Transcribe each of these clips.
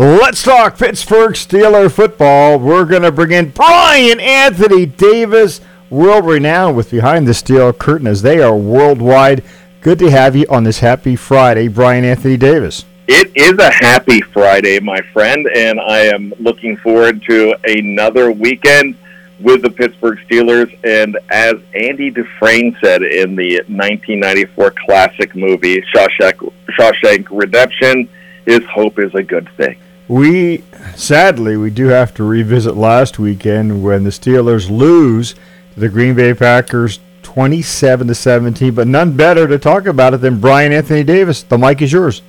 Let's talk Pittsburgh Steeler football. We're going to bring in Brian Anthony Davis, world renowned with Behind the Steel Curtain as they are worldwide. Good to have you on this happy Friday, Brian Anthony Davis. It is a happy Friday, my friend, and I am looking forward to another weekend with the Pittsburgh Steelers. And as Andy Dufresne said in the 1994 classic movie Shawshank, Shawshank Redemption, his hope is a good thing. We sadly we do have to revisit last weekend when the Steelers lose to the Green Bay Packers 27 to 17, but none better to talk about it than Brian Anthony Davis. The mic is yours.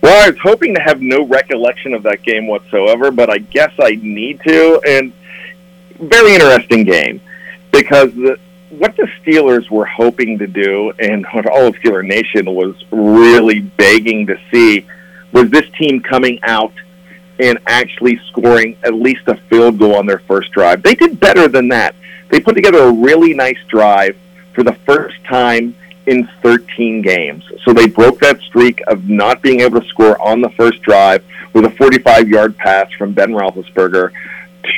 Well, I was hoping to have no recollection of that game whatsoever, but I guess I need to. And very interesting game because the, what the Steelers were hoping to do, and what all of Steeler Nation was really begging to see, was this team coming out and actually scoring at least a field goal on their first drive. They did better than that. They put together a really nice drive for the first time in 13 games. So they broke that streak of not being able to score on the first drive with a 45-yard pass from Ben Roethlisberger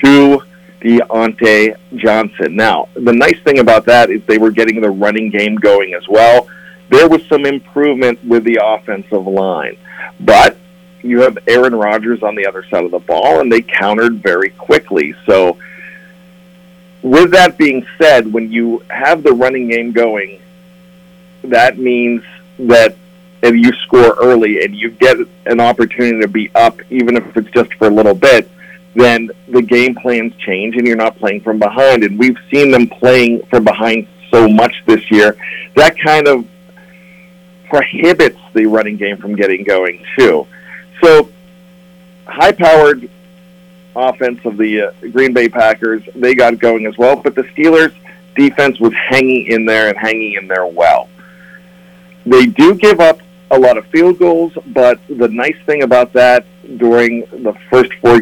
to Diontae Johnson. Now, the nice thing about that is they were getting the running game going as well. There was some improvement with the offensive line, but you have Aaron Rodgers on the other side of the ball, and they countered very quickly. So, with that being said, when you have the running game going, that means that if you score early and you get an opportunity to be up, even if it's just for a little bit, then the game plans change and you're not playing from behind. And we've seen them playing from behind so much this year. That kind of prohibits the running game from getting going, too. So, high powered offense of the uh, Green Bay Packers, they got going as well, but the Steelers' defense was hanging in there and hanging in there well. They do give up a lot of field goals, but the nice thing about that during the first four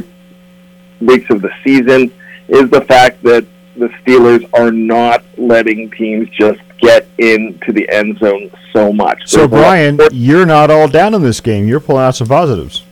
weeks of the season is the fact that the Steelers are not letting teams just get into the end zone so much. So, There's Brian, you're not all down in this game. You're pulling out some positives.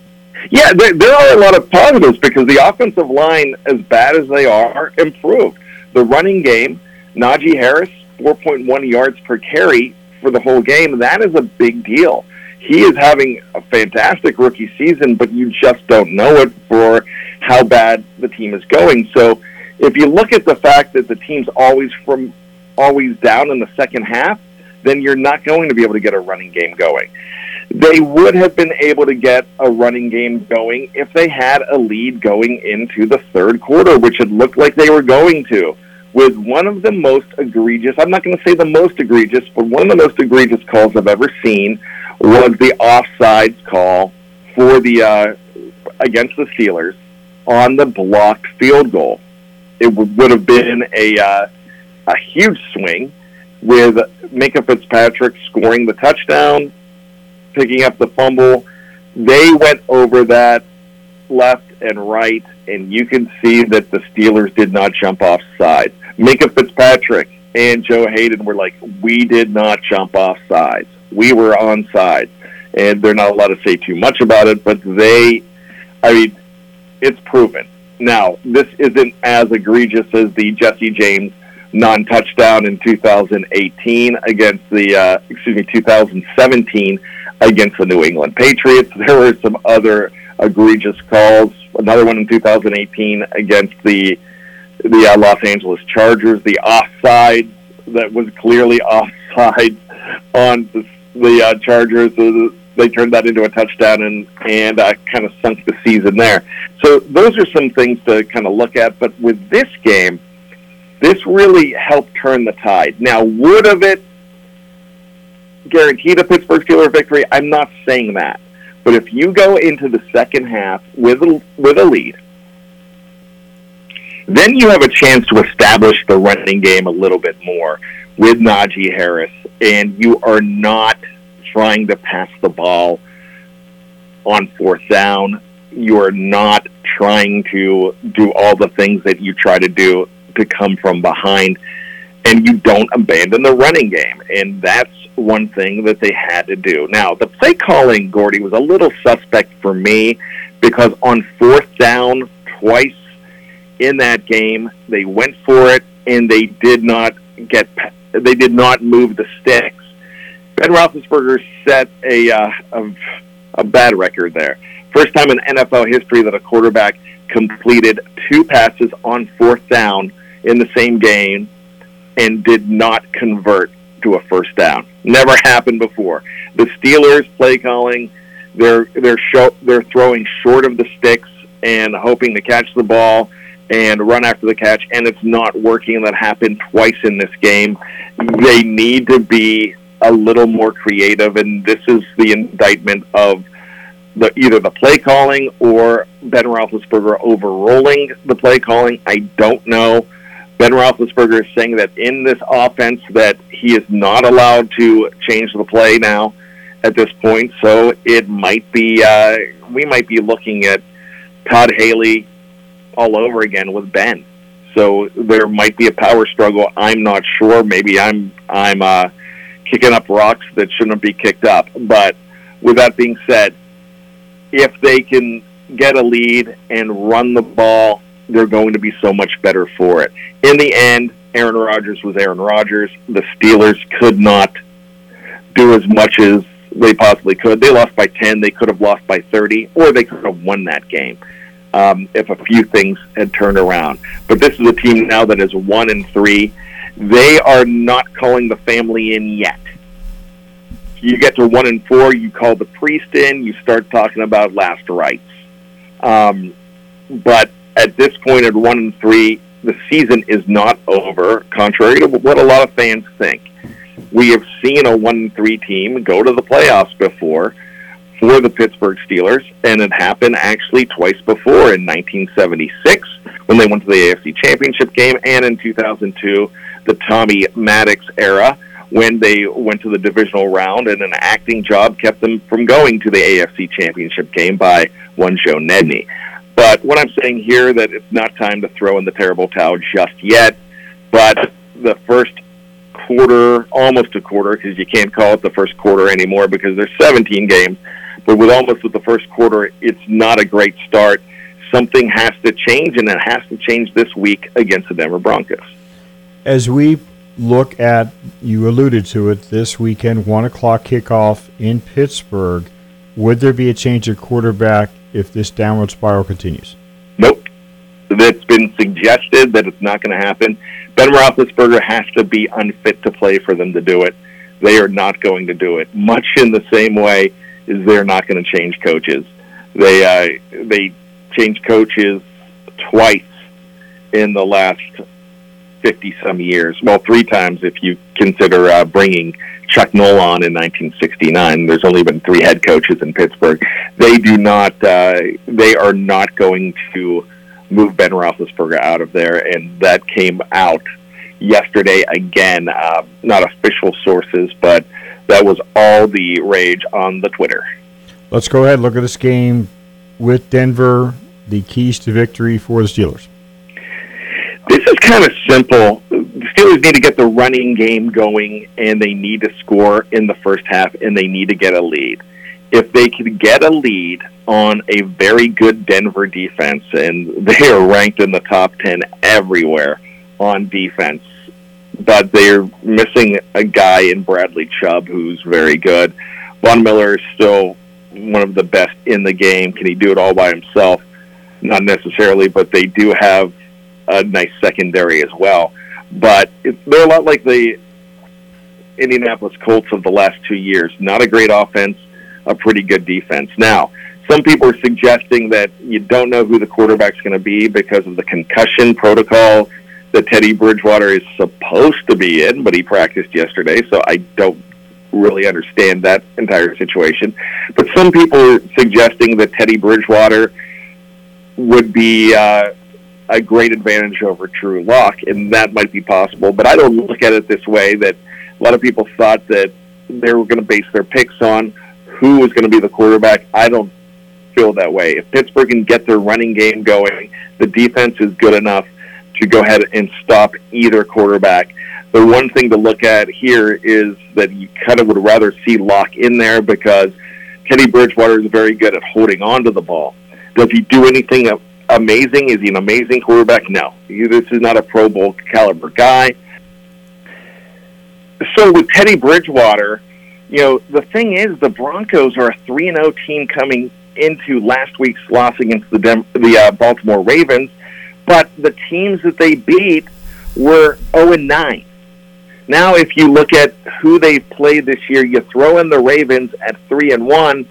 Yeah, there, there are a lot of positives because the offensive line, as bad as they are, improved. The running game, Najee Harris, 4.1 yards per carry for the whole game. That is a big deal. He is having a fantastic rookie season, but you just don't know it for how bad the team is going. So, if you look at the fact that the team's always from always down in the second half, then you're not going to be able to get a running game going. They would have been able to get a running game going if they had a lead going into the third quarter, which it looked like they were going to. With one of the most egregious, I'm not going to say the most egregious, but one of the most egregious calls I've ever seen was the offsides call for the uh, against the Steelers on the blocked field goal. It would have been a uh, a huge swing with Minkah Fitzpatrick scoring the touchdown, picking up the fumble. They went over that left and right, and you can see that the Steelers did not jump off sides. Minkah Fitzpatrick and Joe Haden were like, we did not jump off sides. We were on sides. And they're not allowed to say too much about it, but they, I mean, it's proven. Now, this isn't as egregious as the Jesse James non-touchdown in 2018 against the, uh, excuse me, 2017 against the New England Patriots. There were some other egregious calls. Another one in 2018 against the the uh, Los Angeles Chargers. The offside that was clearly offside on the, the uh, Chargers. Uh, they turned that into a touchdown and and uh, kind of sunk the season there. So those are some things to kind of look at. But with this game, this really helped turn the tide. Now, would have it guaranteed a Pittsburgh Steelers victory? I'm not saying that. But if you go into the second half with a, with a lead, then you have a chance to establish the running game a little bit more with Najee Harris, and you are not trying to pass the ball on fourth down. You are not trying to do all the things that you try to do to come from behind, and you don't abandon the running game. And that's one thing that they had to do. Now, the play calling, Gordy, was a little suspect for me because on fourth down, twice in that game, they went for it and they did not get, they did not move the sticks. Ben Roethlisberger set a, uh, a, a bad record there. First time in NFL history that a quarterback completed two passes on fourth down in the same game and did not convert to a first down. Never happened before. The Steelers play calling, they're they're show, they're throwing short of the sticks and hoping to catch the ball and run after the catch, and it's not working. That happened twice in this game. They need to be a little more creative, and this is the indictment of the either the play calling or Ben Roethlisberger overruling the play calling. I don't know. Ben Roethlisberger is saying that in this offense that he is not allowed to change the play now at this point. So it might be uh, we might be looking at Todd Haley all over again with Ben. So there might be a power struggle. I'm not sure. Maybe I'm I'm uh, kicking up rocks that shouldn't be kicked up. But with that being said, if they can get a lead and run the ball they're going to be so much better for it. In the end, Aaron Rodgers was Aaron Rodgers. The Steelers could not do as much as they possibly could. They lost by 10. They could have lost by 30, or they could have won that game um, if a few things had turned around. But this is a team now that is 1 and 3. They are not calling the family in yet. You get to 1 and 4, you call the priest in, you start talking about last rites. Um, but at this point at one and three, the season is not over, contrary to what a lot of fans think. We have seen a one and three team go to the playoffs before for the Pittsburgh Steelers, and it happened actually twice before in 1976 when they went to the AFC Championship game, and in 2002, the Tommy Maddox era when they went to the divisional round, and an acting job kept them from going to the AFC Championship game by one Joe Nedney. But what I'm saying here that it's not time to throw in the terrible towel just yet. But the first quarter, almost a quarter, because you can't call it the first quarter anymore because there's 17 games. But with almost with the first quarter, it's not a great start. Something has to change, and it has to change this week against the Denver Broncos. As we look at, you alluded to it, this weekend, 1 o'clock kickoff in Pittsburgh, would there be a change of quarterback if this downward spiral continues? Nope. It's been suggested that it's not going to happen. Ben Roethlisberger has to be unfit to play for them to do it. They are not going to do it. Much in the same way is they're not going to change coaches. They uh, they changed coaches twice in the last fifty some years. Well, three times if you consider uh, bringing Chuck Noll on in 1969. There's only been three head coaches in Pittsburgh. They do not. Uh, they are not going to move Ben Roethlisberger out of there, and that came out yesterday again. Uh, not official sources, but that was all the rage on the Twitter. Let's go ahead and look at this game with Denver. The keys to victory for the Steelers. This is kind of simple. The Steelers need to get the running game going, and they need to score in the first half, and they need to get a lead. If they can get a lead on a very good Denver defense, and they are ranked in the top 10 everywhere on defense, but they're missing a guy in Bradley Chubb who's very good. Von Miller is still one of the best in the game. Can he do it all by himself? Not necessarily, but they do have a nice secondary as well. But it's, they're a lot like the Indianapolis Colts of the last two years. Not a great offense, a pretty good defense. Now, some people are suggesting that you don't know who the quarterback's going to be because of the concussion protocol that Teddy Bridgewater is supposed to be in, but he practiced yesterday, so I don't really understand that entire situation. But some people are suggesting that Teddy Bridgewater would be uh, a great advantage over Drew Lock, and that might be possible. But I don't look at it this way. That a lot of people thought that they were going to base their picks on who was going to be the quarterback. I don't feel that way. If Pittsburgh can get their running game going, the defense is good enough to go ahead and stop either quarterback. The one thing to look at here is that you kind of would rather see Lock in there because Teddy Bridgewater is very good at holding on to the ball. Does he do anything amazing? Is he an amazing quarterback? No. This is not a Pro Bowl caliber guy. So with Teddy Bridgewater, you know, the thing is the Broncos are a 3 0 team coming into last week's loss against the Dem- the uh, Baltimore Ravens, but the teams that they beat were 0 and 9. Now, if you look at who they've played this year, you throw in the Ravens at 3 and 1.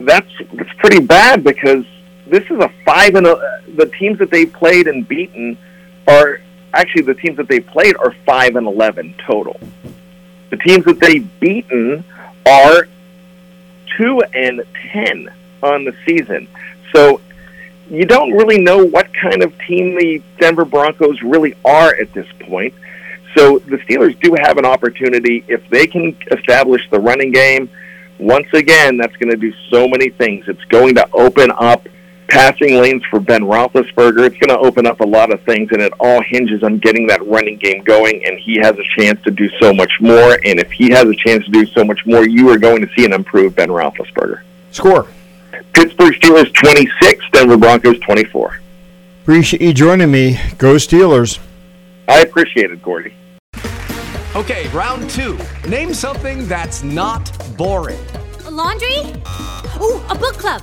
That's that's pretty bad because this is a five and a, the teams that they've played and beaten are actually the teams that they played are five and eleven total. The teams that they've beaten are two and ten on the season. So you don't really know what kind of team the Denver Broncos really are at this point. So the Steelers do have an opportunity if they can establish the running game. Once again, that's going to do so many things. It's going to open up passing lanes for Ben Roethlisberger. It's going to open up a lot of things, and it all hinges on getting that running game going. And he has a chance to do so much more. And if he has a chance to do so much more, you are going to see an improved Ben Roethlisberger. Score: Pittsburgh Steelers twenty six, Denver Broncos twenty four. Appreciate you joining me. Go Steelers! I appreciate it, Gordy. Okay, round two. Name something that's not boring. A laundry. Ooh, a book club